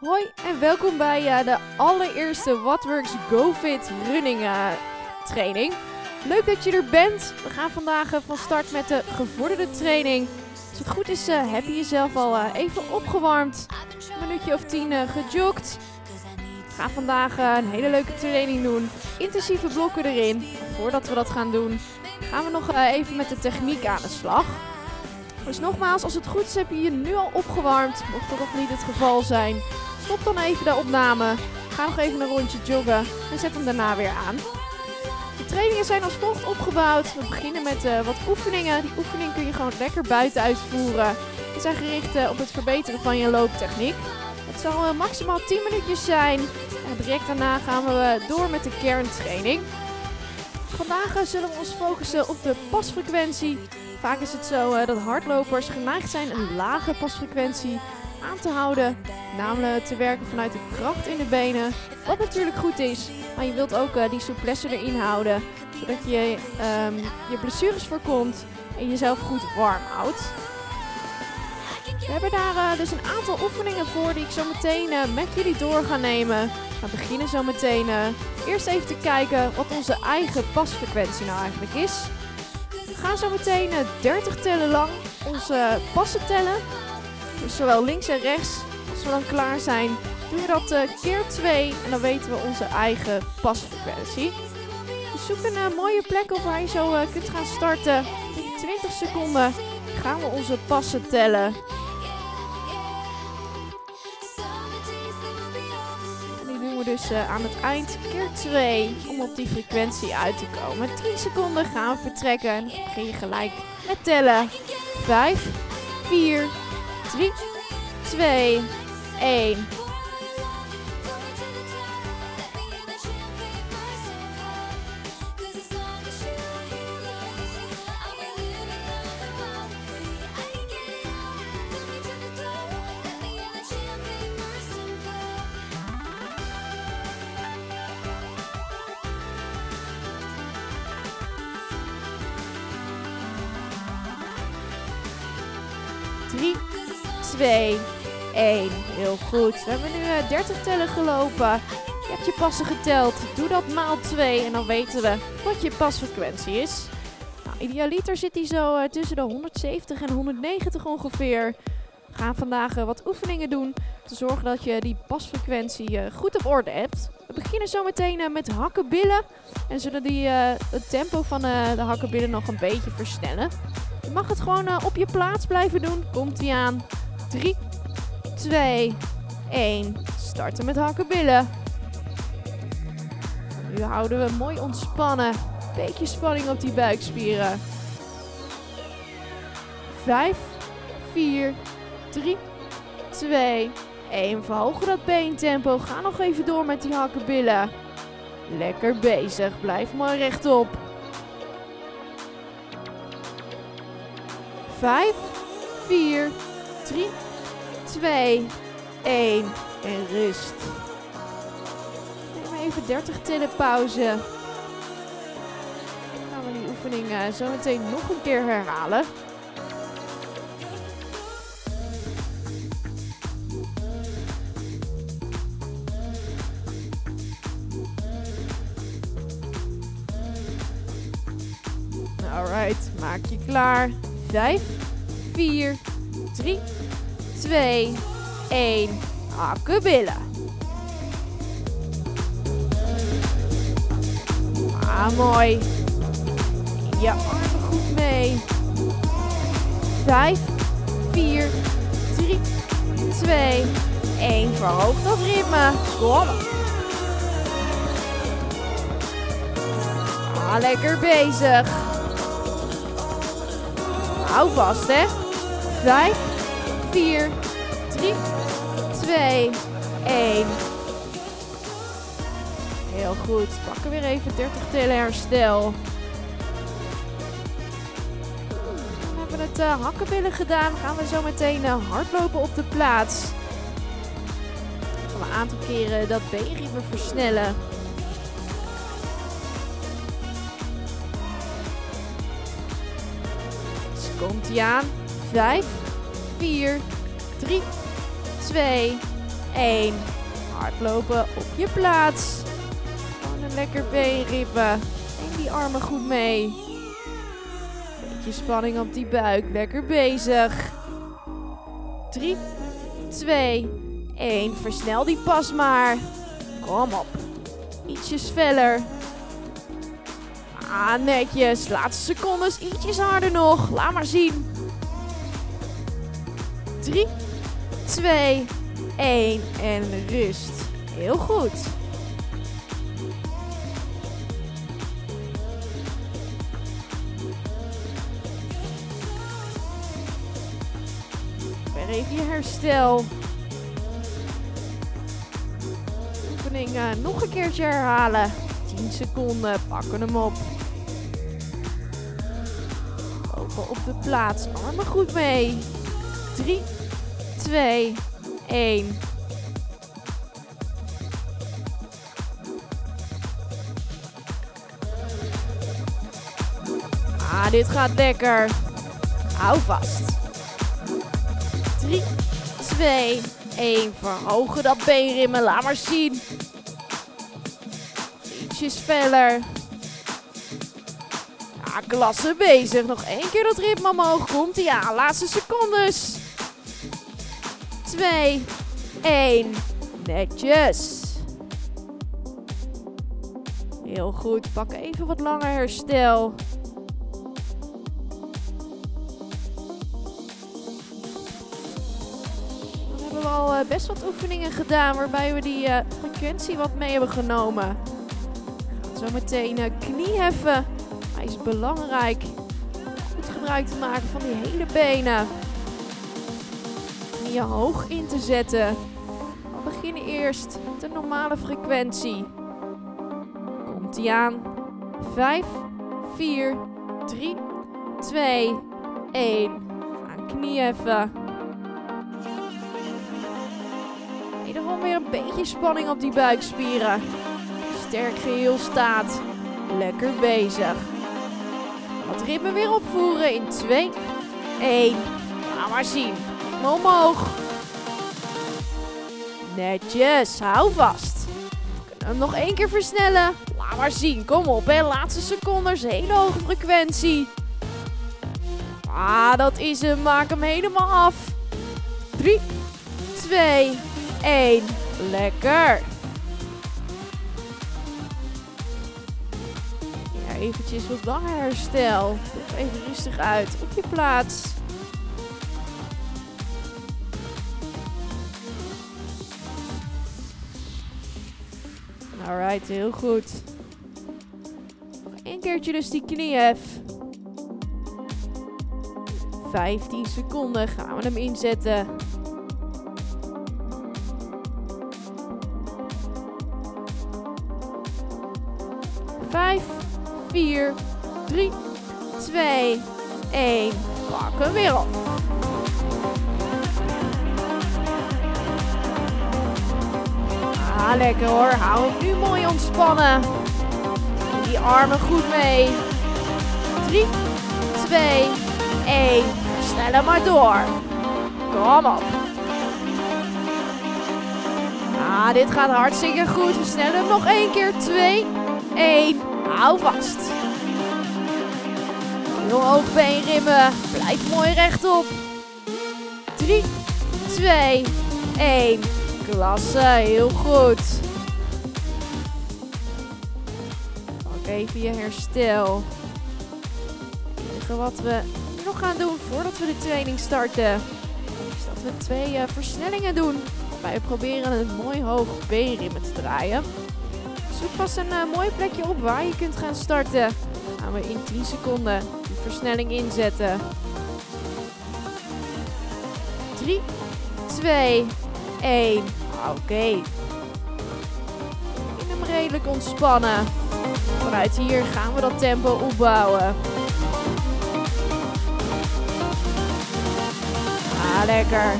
Hoi en welkom bij uh, de allereerste Whatworks GoFit running uh, training. Leuk dat je er bent. We gaan vandaag uh, van start met de gevorderde training. Als het goed is heb je jezelf al even opgewarmd. Een minuutje of tien gejogd. We gaan vandaag een hele leuke training doen. Intensieve blokken erin. Voordat we dat gaan doen gaan we nog even met de techniek aan de slag. Dus nogmaals, als het goed is heb je je nu al opgewarmd. Mocht dat nog niet het geval zijn, stop dan even de opname. Ga nog even een rondje joggen en zet hem daarna weer aan. De trainingen zijn als volgt opgebouwd. We beginnen met uh, wat oefeningen. Die oefeningen kun je gewoon lekker buiten uitvoeren. Die zijn gericht uh, op het verbeteren van je looptechniek. Het zal uh, maximaal 10 minuutjes zijn. En direct daarna gaan we door met de kerntraining. Vandaag zullen we ons focussen op de pasfrequentie Vaak is het zo uh, dat hardlopers geneigd zijn een lage pasfrequentie aan te houden. Namelijk te werken vanuit de kracht in de benen. Wat natuurlijk goed is, maar je wilt ook uh, die souplesse erin houden. Zodat je um, je blessures voorkomt en jezelf goed warm houdt. We hebben daar uh, dus een aantal oefeningen voor die ik zo meteen met jullie door ga nemen. We beginnen zo meteen eerst even te kijken wat onze eigen pasfrequentie nou eigenlijk is gaan zo meteen 30 eh, tellen lang onze passen tellen. Dus zowel links en rechts. Als we dan klaar zijn, doen we dat uh, keer 2 en dan weten we onze eigen pasfrequentie. Dus zoek een uh, mooie plek op waar je zo kunt gaan starten. In 20 seconden gaan we onze passen tellen. Dus uh, aan het eind keer 2 om op die frequentie uit te komen. 10 seconden gaan we vertrekken. En begin je gelijk met tellen. 5, 4, 3, 2, 1. 2, 1. Heel goed. We hebben nu uh, eh, 30 tellen gelopen. Je hebt je passen geteld. Doe dat maal 2 en dan weten we wat je pasfrequentie is. Nou, idealiter zit die zo uh, tussen de 170 en 190 ongeveer. We gaan vandaag uh, wat oefeningen doen om te zorgen dat je die pasfrequentie goed op orde hebt. We beginnen zo meteen met hakkenbillen. En zullen die het tempo van de hakkenbillen nog een beetje versnellen. Je mag het gewoon op je plaats blijven doen. Komt ie aan. 3, 2, 1. Starten met hakkenbillen. Nu houden we mooi ontspannen. Beetje spanning op die buikspieren. 5, 4, 3, 2, 1. Verhogen dat beentempo. Ga nog even door met die hakkenbillen. Lekker bezig. Blijf mooi rechtop. 5, 4, 3, 2, 1 en rust. Neem even 30 tellen pauze. Dan gaan we die oefening uh, zo meteen nog een keer herhalen. Alright, maak je klaar. 5, 4, 3, 2, 1. Hakkenbillen. Ah, mooi. Je armen goed mee. 5, 4, 3, 2, 1. Verhoog dat ritme. Kom. Ah, lekker bezig. Hou vast, hè. 5, 4, 3, 2, 1. Heel goed. Pakken weer even 30 tellen herstel. We hebben het uh, hakkenbillen gedaan. Gaan we zo meteen uh, hardlopen op de plaats. Gaan we een aantal keren dat beenritme versnellen. Komt ie aan. 5, 4, 3, 2, 1. Hardlopen op je plaats. Gewoon een lekker beenrippen. En die armen goed mee. Beetje spanning op die buik. Lekker bezig. 3, 2, 1. Versnel die pas maar. Kom op. Ietsjes feller. Ah, netjes. Laatste secondes. Ietsjes harder nog. Laat maar zien. 3, 2, 1 en rust. Heel goed. Weer even je herstel. Oefening uh, nog een keertje herhalen. 10 seconden, pakken hem op. Lopen op de plaats, armen goed mee. 3, 2, 1. Ah, dit gaat lekker. Hou vast. 3, 2, 1. Verhogen dat beenrimmen. Laat maar zien. Ietsjes feller. Ja, klasse bezig. Nog één keer dat ritme omhoog komt. Ja, laatste secondes. 2, 1. Netjes. Heel goed. Pak even wat langer herstel. Dan hebben we al eh, best wat oefeningen gedaan waarbij we die uh, frequentie wat mee hebben genomen. We zo meteen uh, knieheffen. Hij is belangrijk. Goed gebruik te maken van die hele benen je hoog in te zetten. We beginnen eerst met de normale frequentie. Komt ie aan. 5, 4, 3, 2, 1. Aan knie even. Wederom weer een beetje spanning op die buikspieren. Sterk geheel staat. Lekker bezig. Wat ritme weer opvoeren in 2, 1. Laat maar zien omhoog. Netjes, hou vast. Kunnen we hem nog één keer versnellen? Laat maar zien, kom op hè. Laatste secondes, hele hoge frequentie. Ah, dat is hem. Maak hem helemaal af. 3, 2, 1. Lekker. Ja, eventjes wat langer herstel. Even rustig uit op je plaats. Alright, heel goed. Nog één keertje dus die kniehef. 15 seconden gaan we hem inzetten. Vijf, vier, drie, twee, één. Pak hem weer op. Ah, lekker hoor. Hou hem nu mooi ontspannen. Die armen goed mee. 3, 2, 1. Snel maar door. Kom op. Ah, dit gaat hartstikke goed. We snellen hem nog één keer. 2, 1. Hou vast. Heel hoog beenrimmen. Blijf mooi rechtop. 3, 2, 1. Klasse, heel goed. Pak even je herstel. Wat we nog gaan doen voordat we de training starten, is dat we twee uh, versnellingen doen. We proberen een mooi hoog beenrimmen te draaien. Zoek vast een uh, mooi plekje op waar je kunt gaan starten. Gaan we in 10 seconden die versnelling inzetten. 3, 2, 1. Oké. Okay. In hem redelijk ontspannen. Vanuit hier gaan we dat tempo opbouwen. Ah, lekker.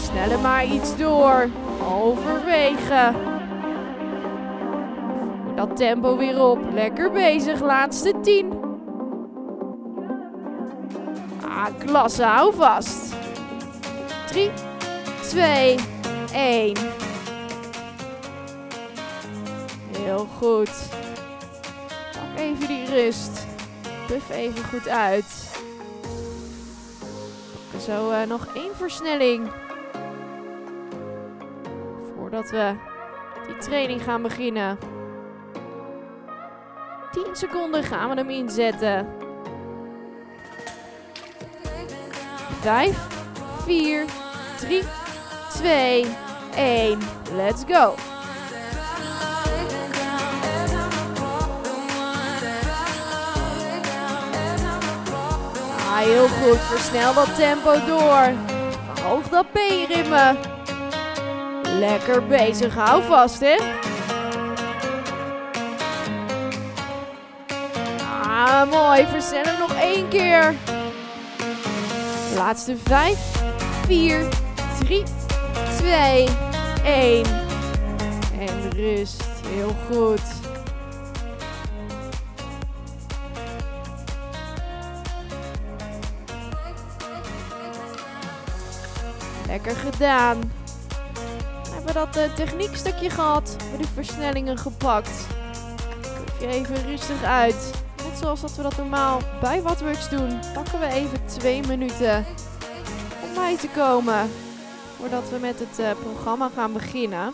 Sneller maar iets door. Overwegen. Dat tempo weer op. Lekker bezig. Laatste 10. Ah, klasse. Hou vast. 3, 2, 1. Heel goed. Pak even die rust. Puff even goed uit. Zo uh, nog één versnelling. Voordat we die training gaan beginnen. 10 seconden gaan we hem inzetten. 5, 4, 3, 2, 1. Let's go. Ah, heel goed. Versnel dat tempo door. Verhoog dat B-ritme. Lekker bezig. Hou vast, hè. Ah, mooi. Versnellen nog één keer. Laatste 5, 4, 3, 2, 1. En rust. Heel goed. Lekker gedaan. Dan hebben we dat uh, techniekstukje gehad. We hebben de versnellingen gepakt. Kuf je even rustig uit. Net zoals dat we dat normaal bij Wattworks doen. Pakken we even twee minuten om bij te komen. Voordat we met het uh, programma gaan beginnen.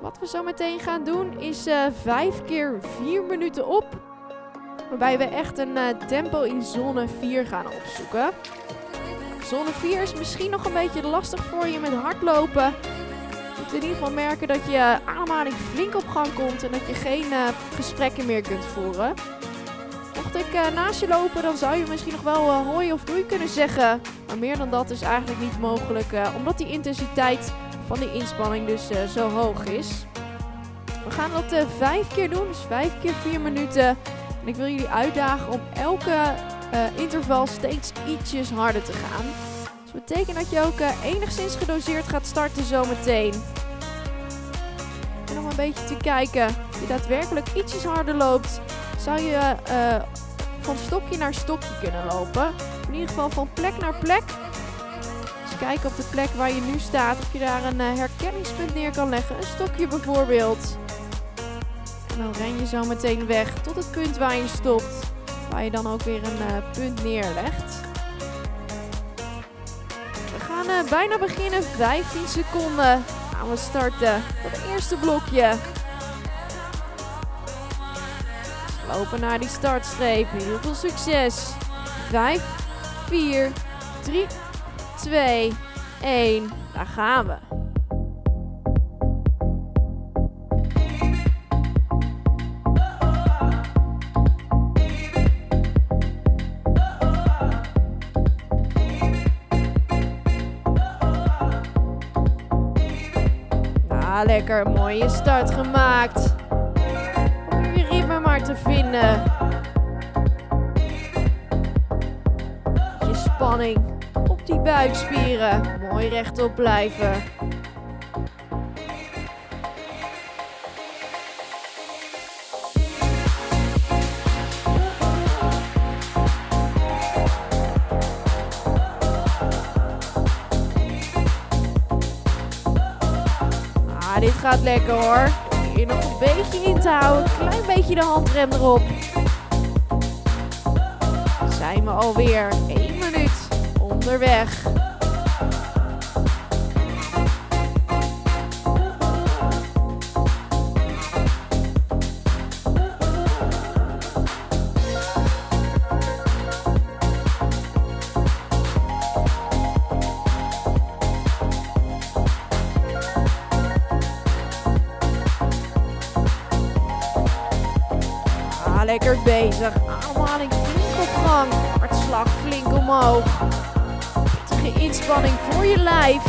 Wat we zo meteen gaan doen is uh, vijf keer vier minuten op. Waarbij we echt een uh, tempo in zone 4 gaan opzoeken. Zone 4 is misschien nog een beetje lastig voor je met hardlopen. Je moet in ieder geval merken dat je ademhaling flink op gang komt en dat je geen gesprekken meer kunt voeren. Mocht ik uh, naast je lopen, dan zou je misschien nog wel uh, hoi of doei kunnen zeggen. Maar meer dan dat is eigenlijk niet mogelijk, omdat die intensiteit van die inspanning dus zo hoog is. We gaan dat vijf keer doen, dus vijf keer vier minuten. En ik wil jullie uitdagen om elke interval steeds ietsjes harder te gaan. Dus dat betekent dat je ook enigszins gedoseerd gaat starten zometeen. En om een beetje te kijken of je daadwerkelijk ietsjes harder loopt, zou je uh, van stokje naar stokje kunnen lopen. In ieder geval van plek naar plek. Dus kijken op de plek waar je nu staat of je daar een herkenningspunt neer kan leggen. Een stokje bijvoorbeeld. En dan ren je zo meteen weg tot het punt waar je stopt. Waar je dan ook weer een uh, punt neerlegt. We gaan uh, bijna beginnen. 15 seconden gaan we starten. Het eerste blokje. Lopen naar die startstreep. Heel veel succes. 5, 4, 3, 2, 1. Daar gaan we. lekker. Mooie start gemaakt. Te vinden. Je spanning op die buikspieren. Mooi rechtop blijven. dit gaat lekker hoor. Nog een beetje in te houden. Klein beetje de handrem erop. Zijn we alweer 1 minuut onderweg. Omhoog. Pittige inspanning voor je lijf.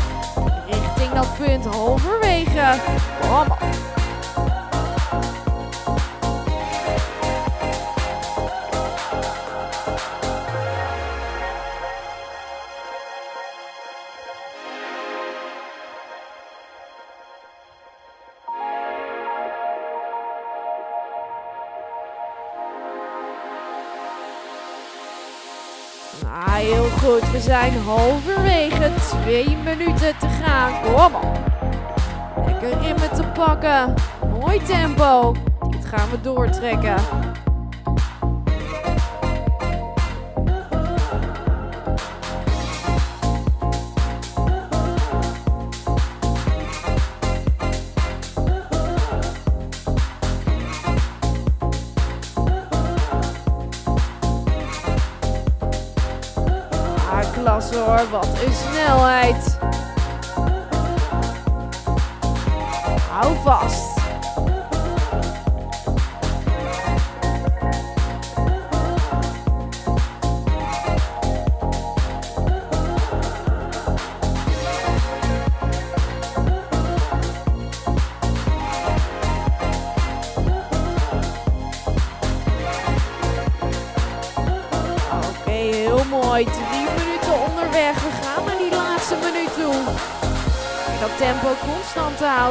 Richting dat punt halverwege. Kom Ah, heel goed. We zijn halverwege. Twee minuten te gaan. Kom op. Lekker rimmen te pakken. Mooi tempo. Dit gaan we doortrekken. Hoor. Wat een snelheid. Hou vast.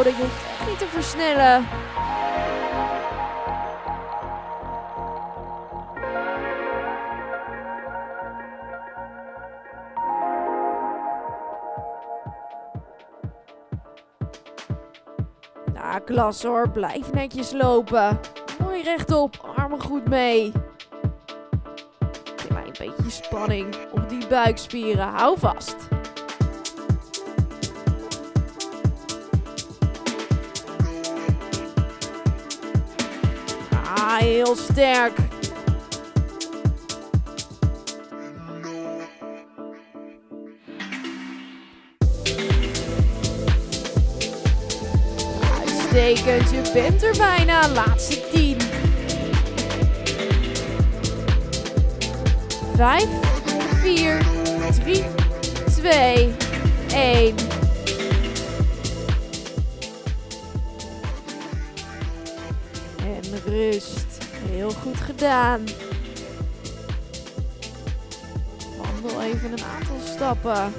Houden. Je hoeft niet te versnellen. Nou, klas hoor. Blijf netjes lopen. Mooi rechtop. Armen goed mee. Klein beetje spanning op die buikspieren. Hou vast. heel sterk. Uitstekend, je bent er bijna. Laatste 10. 5, 4, 3, 2, 1. Goed gedaan. Wandel even een aantal stappen.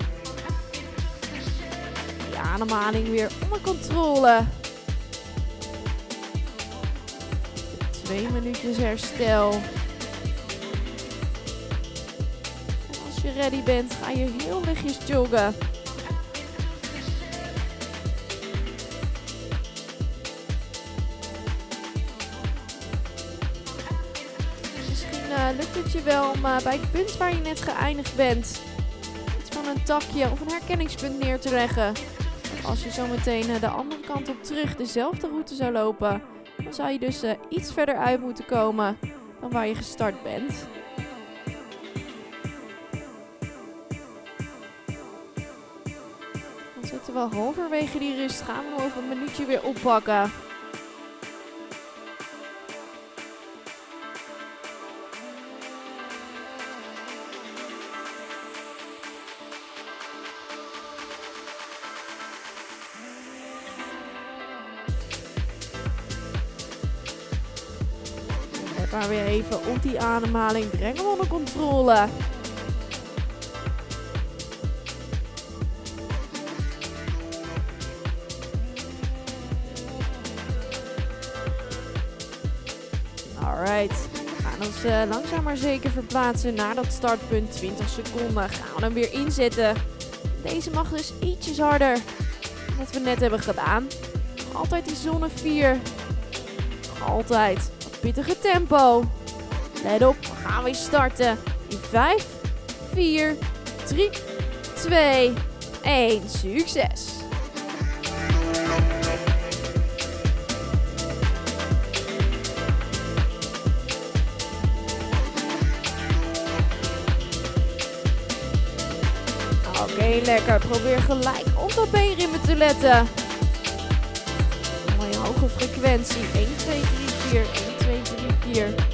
Die ademhaling weer onder controle. Twee minuutjes herstel. En als je ready bent, ga je heel lichtjes joggen. Lukt het je wel om eh, bij het punt waar je net geëindigd bent, iets van een takje of een herkenningspunt neer te leggen. Als je zo meteen eh, de andere kant op terug dezelfde route zou lopen, dan zou je dus eh, iets verder uit moeten komen dan waar je gestart bent. Dan zitten we halverwege die rust. Gaan we nog even een minuutje weer oppakken. Even op die ademhaling. Breng hem onder controle. Alright. We gaan ons eh, langzaam maar zeker verplaatsen naar dat startpunt. 20 seconden. Gaan we hem weer inzetten. Deze mag dus ietsjes harder wat we net hebben gedaan. Altijd die zonne 4. Nog Altijd pittige tempo. Let op, we gaan weer starten. In 5, 4, 3, 2, 1. Succes! Oké, lekker. Probeer gelijk op dat beenrimmen te letten. Mooie hoge frequentie. 1, 2, 3, 4. 1, 2,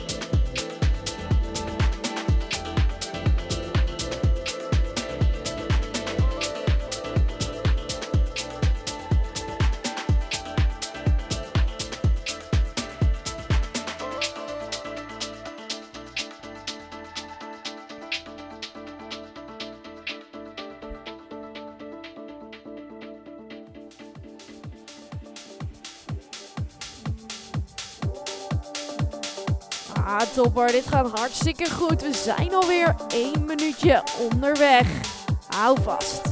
3, 4. Topper. Dit gaat hartstikke goed. We zijn alweer één minuutje onderweg. Hou vast.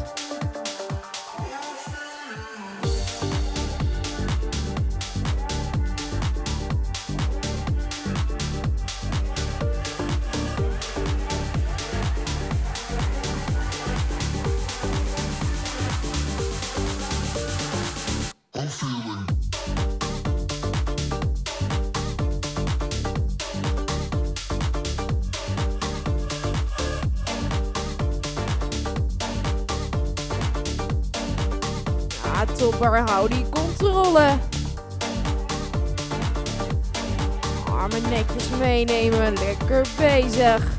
Topper, hou die controle. Armen netjes meenemen, lekker bezig.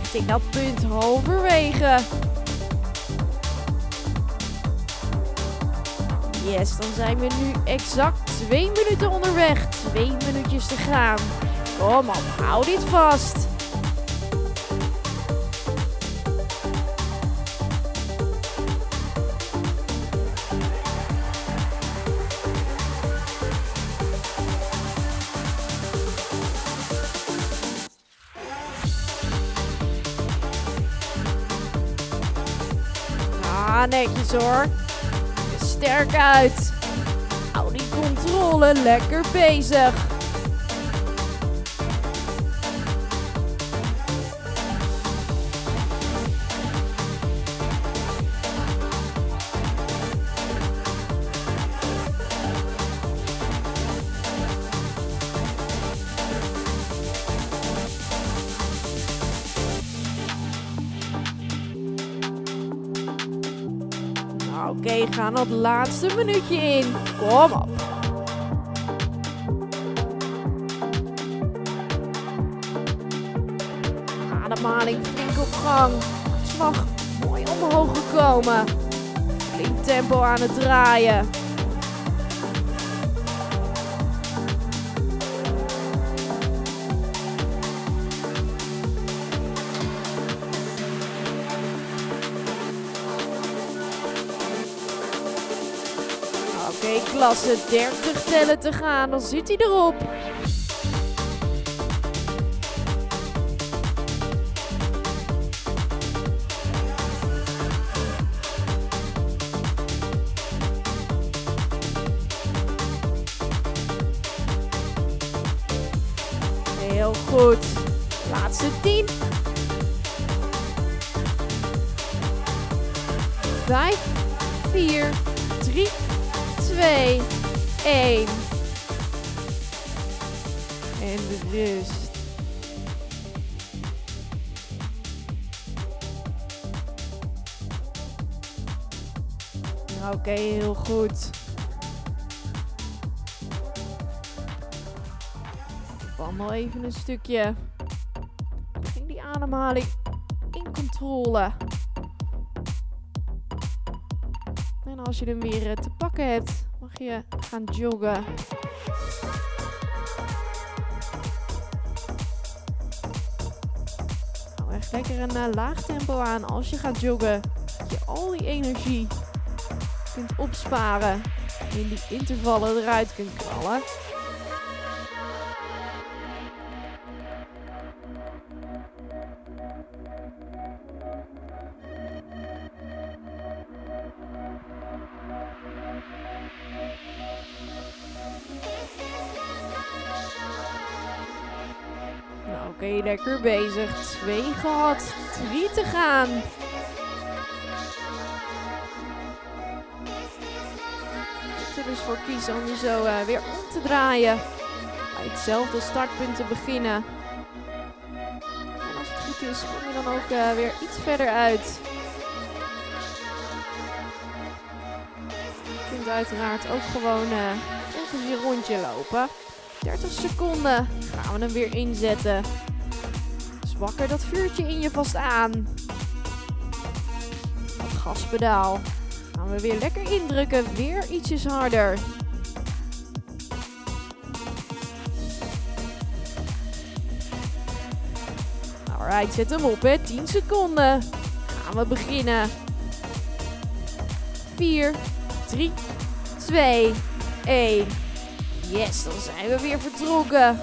Richting dat punt halverwege. Yes, dan zijn we nu exact twee minuten onderweg. Twee minuutjes te gaan. Kom op, hou dit vast. Ah, netjes hoor. Sterk uit. Controle lekker bezig. Nou, Oké, ga dat laatste minuutje in. Kom op. gang. Mooi omhoog gekomen. Flink tempo aan het draaien. Oké, klasse 30 tellen te gaan. Dan zit hij erop. 5, 4, 3, 2, 1. En rust. Oké, heel goed. Wandel even een stukje. Ging die ademhaling in controle. Als je hem weer eh, te pakken hebt, mag je gaan joggen. Hou echt lekker een eh, laag tempo aan als je gaat joggen. Dat je al die energie kunt opsparen. En in die intervallen eruit kunt knallen. Lekker bezig. Twee gehad. Drie te gaan. Ik er dus voor kiezen om je zo eh, weer om te draaien. Bij hetzelfde startpunt te beginnen. En als het goed is, kom je dan ook eh, weer iets verder uit. Je kunt uiteraard ook gewoon eh, volgens je rondje lopen. 30 seconden gaan we hem weer inzetten. Wakker dat vuurtje in je vast aan. Dat gaspedaal. Gaan we weer lekker indrukken. Weer ietsjes harder. Alright, zet hem op hè. 10 seconden. Gaan we beginnen. 4, 3, 2, 1. Yes, dan zijn we weer vertrokken.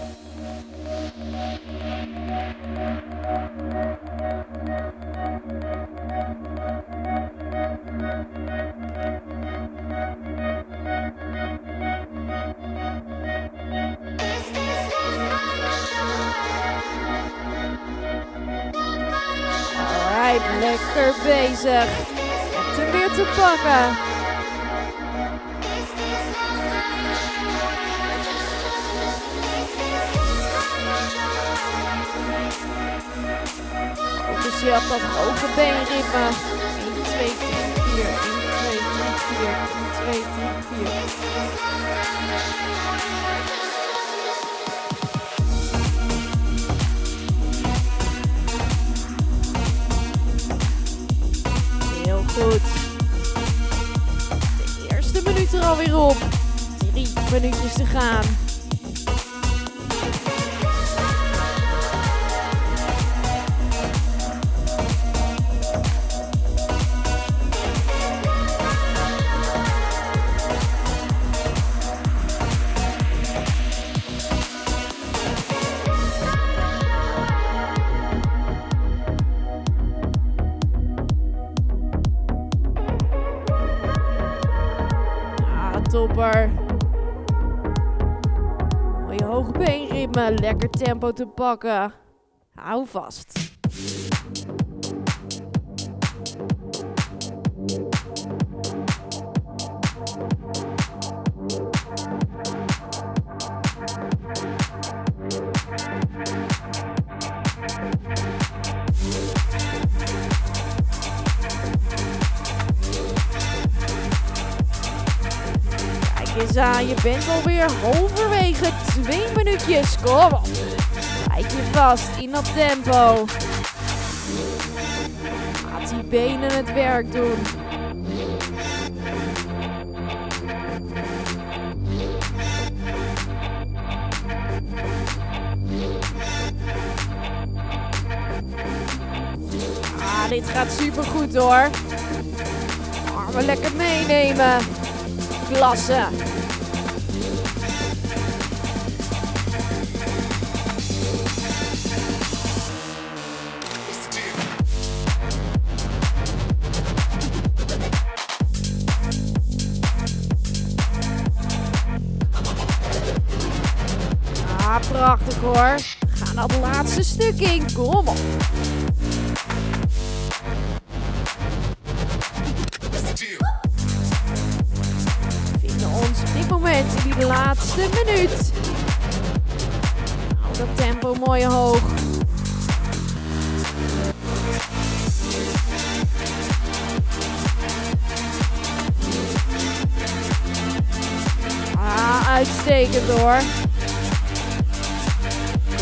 bezig. Hem weer te pakken. Op dat hoge been 1, 2, 3, 4. 1, 2, 3, 4. 1, 2, minuut er alweer op. Drie minuutjes te gaan. Tempo te pakken. Hou vast. Aan, je bent alweer halverwege twee minuutjes. Kom op. Kijk je vast in dat tempo. Laat die benen het werk doen. Ah, dit gaat super goed hoor. Armen lekker meenemen. Klasse. Hoor. Ga naar het laatste stuk in. Kom op. vinden ons op dit moment in die laatste minuut. Hou dat tempo mooi hoog. Ah, uitstekend hoor.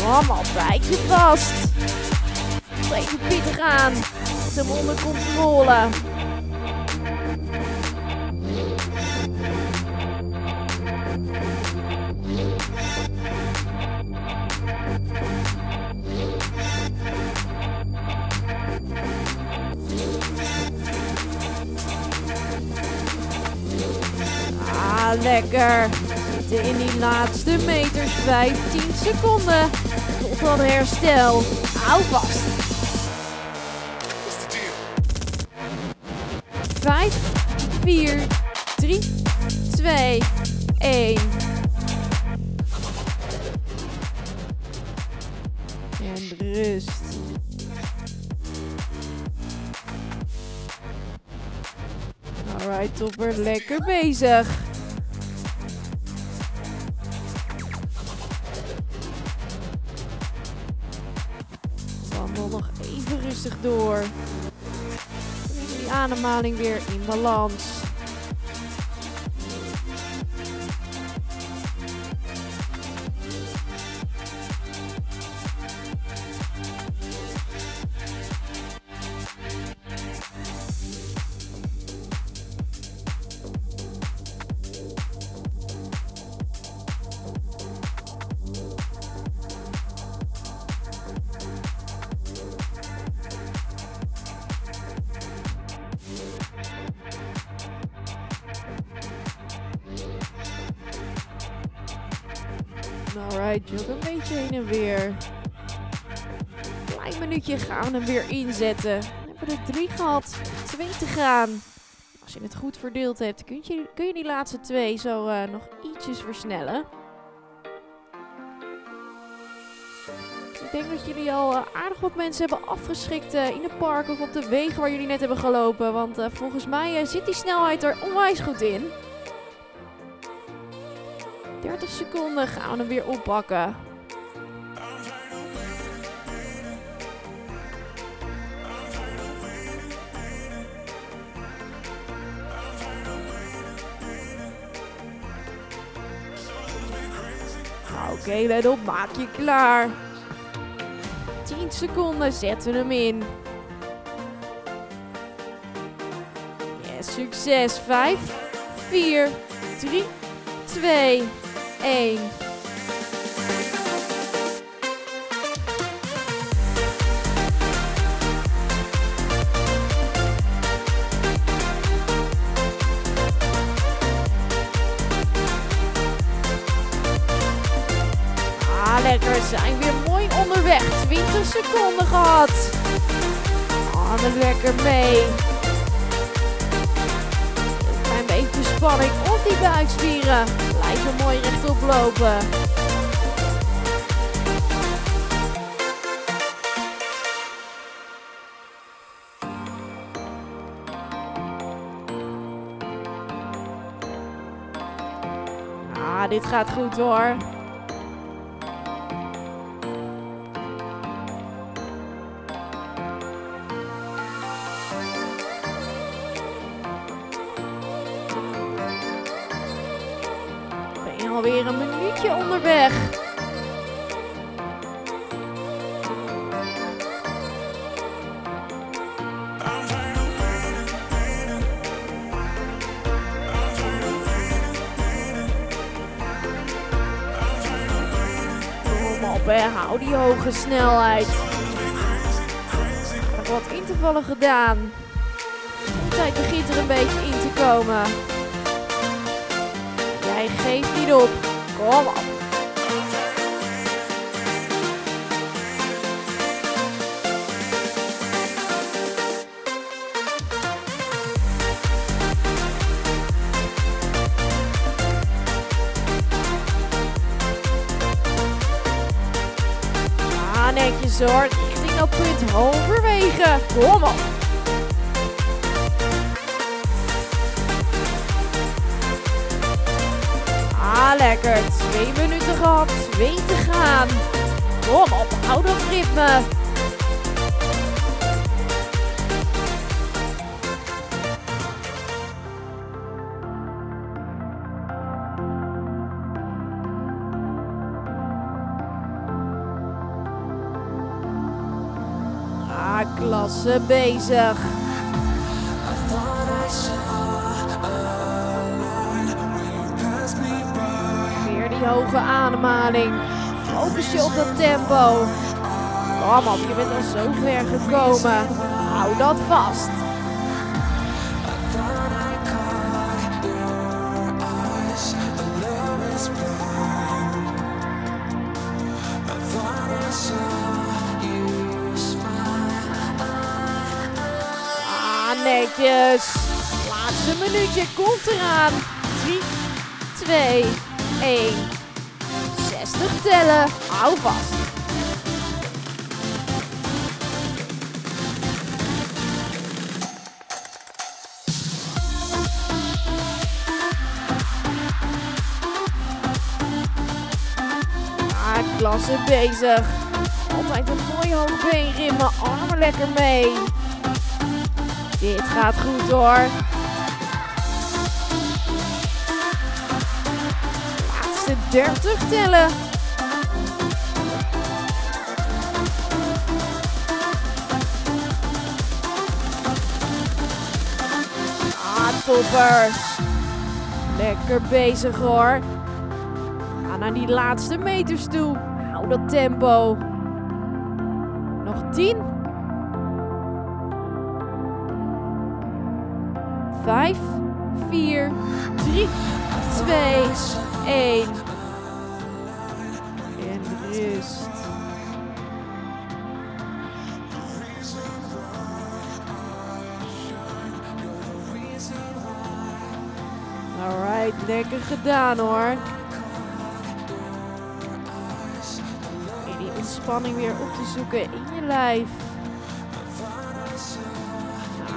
Op, bijt je vast. Even pittig aan. Zet hem onder controle. Ah, lekker. In die laatste meters. 15 seconden. Dat herstel. Hou vast. 5, 4, 3, 2, 1. En rust. Alright, topper. Lekker bezig. Door. Die ademhaling weer in balans. Alright, jog een beetje heen en weer. Klein minuutje gaan we hem weer inzetten. Dan hebben we er drie gehad. Twee te gaan. Als je het goed verdeeld hebt, kun je, kun je die laatste twee zo eh, nog ietsjes versnellen. Ik denk dat jullie al eh, aardig wat mensen hebben afgeschikt eh, in het park of op de wegen waar jullie net hebben gelopen. Want volgens mij zit die snelheid er onwijs goed in. 30 seconden gaan we hem weer oppakken. Nou, oké, okay, let op, maak je klaar. 10 seconden, zetten we hem in. Yes, succes. 5, 4, 3, 2, 1. Ah, lekker. Zijn weer mooi onderweg. 20 seconden gehad. Armen lekker mee. Een beetje spanning op die buikspieren. Blijven mooi rechtop lopen. Ah, dit gaat goed hoor. Hou die hoge snelheid. Nog wat intervallen gedaan. De tijd begint er een beetje in te komen. Jij geeft niet op. Kom op. Ah, netjes hoor. Richting dat punt halverwege. Kom op. Ah, lekker. Twee minuten gehad. Twee te gaan. Kom op, hou dat ritme. Klasse bezig. Weer die hoge ademhaling. Focus je op dat tempo. Kom op, je bent al zo ver gekomen. Hou dat vast. Laatste minuutje komt eraan. 3, 2, 1. 60 tellen. Hou vast. Ah, klasse bezig. Altijd een mooi hoog beenrimmen. Armen lekker mee. Dit gaat goed hoor. Laatste 30 tellen. Ah, topper. Lekker bezig hoor. Ga naar die laatste meters toe. Hou dat tempo. 5, 4, 3, 2, 1. En rust. Alright, lekker gedaan hoor. En die ontspanning weer op te zoeken in je lijf.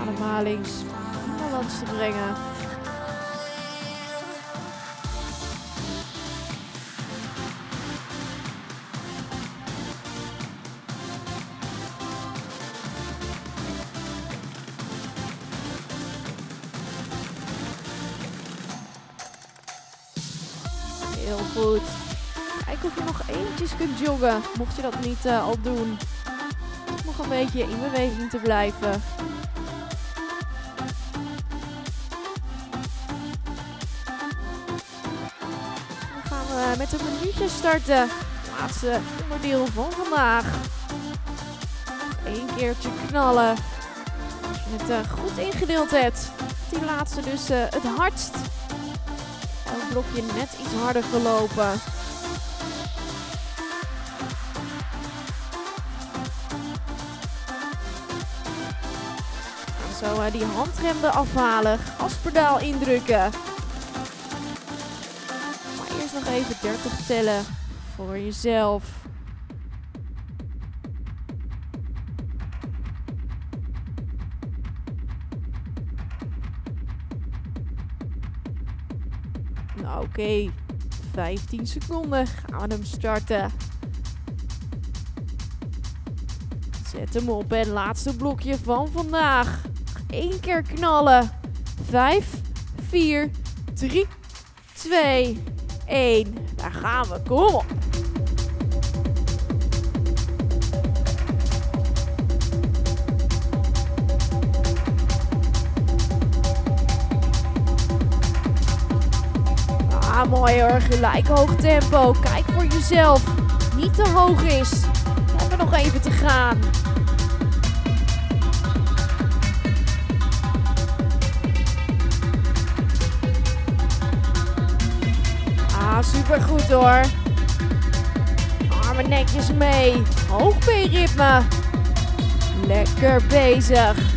De te brengen. Heel goed. Kijk of je nog eventjes kunt joggen, mocht je dat niet uh, al doen. Nog een beetje in beweging te blijven. Met een minuutje starten. Laatste onderdeel van vandaag. Eén keertje knallen. Als je het uh, goed ingedeeld hebt. Die laatste dus uh, het hardst. Elk blokje net iets harder gelopen. Zo uh, die handrem afhalen, gaspedaal indrukken. Even 30 tellen voor jezelf. Nou oké, okay. 15 seconden gaan we hem starten. Zet hem op en laatste blokje van vandaag. Eén keer knallen. 5, 4, 3, 2, 1. Daar gaan we. Kom. Ah, mooi hoor. Gelijk hoog tempo. Kijk voor jezelf. Niet te hoog is. We hebben nog even te gaan. Goed hoor. Armen netjes mee. Hoog ritme. Lekker bezig.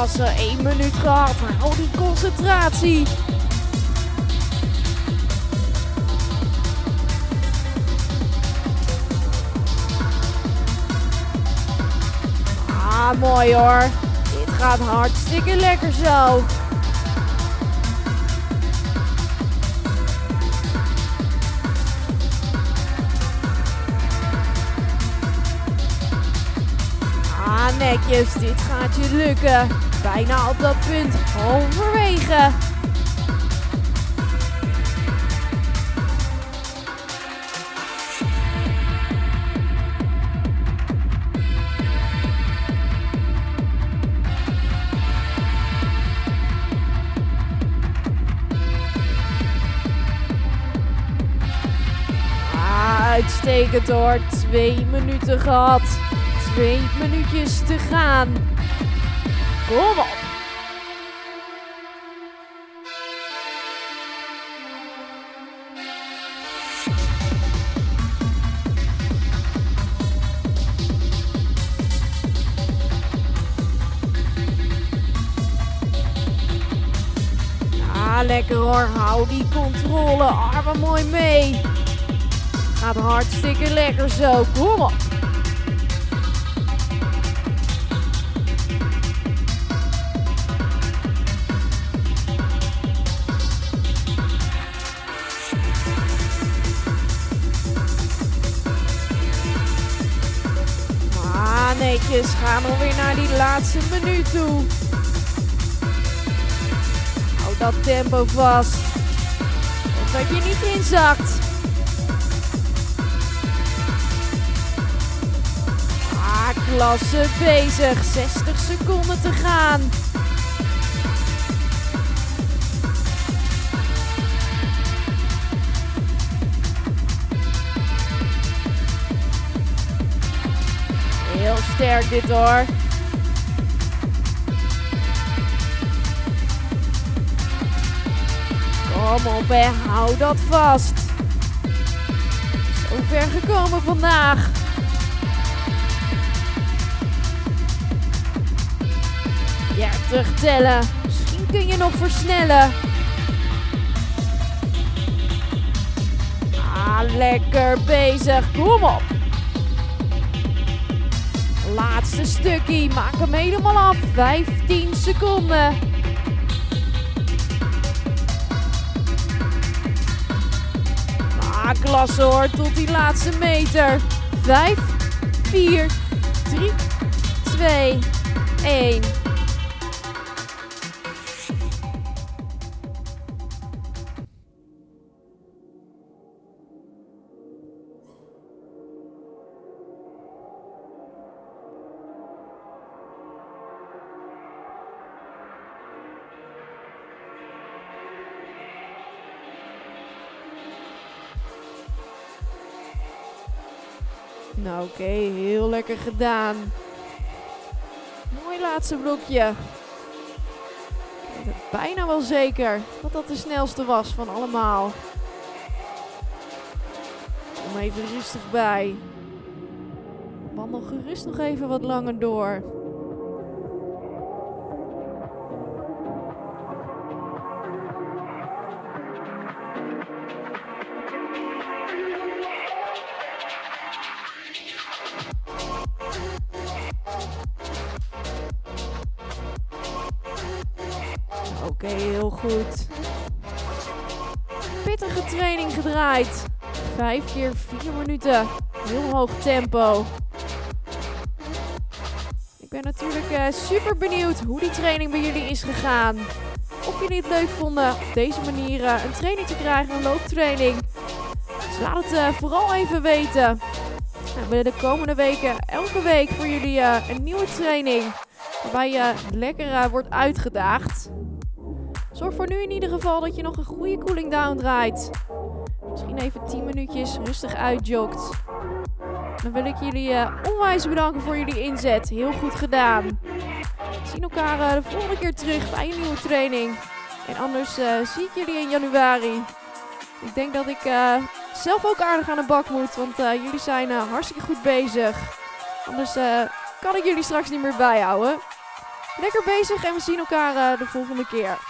Klasse. 1 minuut gehad. Hou die concentratie. Ah, mooi hoor. Dit gaat hartstikke lekker zo. Ah, netjes. Dit gaat je lukken. Bijna op dat punt. Halverwege. Uitstekend hoor. Twee minuten gehad. Twee minuutjes te gaan. Kom lekker hoor. Hou die controle. Armen mooi mee. Gaat hartstikke lekker zo. Kom op. Ah, netjes. Gaan we weer naar die laatste minuut toe. Hou dat tempo vast. Dat je niet inzakt. klasse bezig. 60 seconden te gaan. Dit hoor. Kom op en hou dat vast. Zo ver gekomen vandaag. 30 tellen. Misschien kun je nog versnellen. Ah, lekker bezig. Kom op. Laatste stukje. Maak hem helemaal af. 15 seconden. Ah, klasse hoor. Tot die laatste meter. 5, 4, 3, 2, 1. Nou oké, heel lekker gedaan. Mooi laatste blokje. Ik weet bijna wel zeker dat dat de snelste was van allemaal. Kom even rustig bij. Wandel gerust nog even wat langer door. Oké, heel goed. Pittige training gedraaid. Vijf keer vier minuten. Heel hoog tempo. Ik ben natuurlijk eh, super benieuwd hoe die training bij jullie is gegaan. Of jullie het leuk vonden op deze manier eh, een training te krijgen, een looptraining. Dus laat het eh, vooral even weten. Nou, we hebben de komende weken elke week voor jullie een nieuwe training. Waarbij je lekker wordt uitgedaagd. Zorg voor nu in ieder geval dat je nog een goede cooling down draait. Misschien even 10 minuutjes rustig uitjogt. Dan wil ik jullie eh, onwijs bedanken voor jullie inzet. Heel goed gedaan. We zien elkaar eh, de volgende keer terug bij een nieuwe training. En anders eh, zie ik jullie in januari. Ik denk dat ik zelf ook aardig aan de bak moet, want jullie zijn hartstikke goed bezig. Anders kan ik jullie straks niet meer bijhouden. Lekker bezig en we zien elkaar de volgende keer.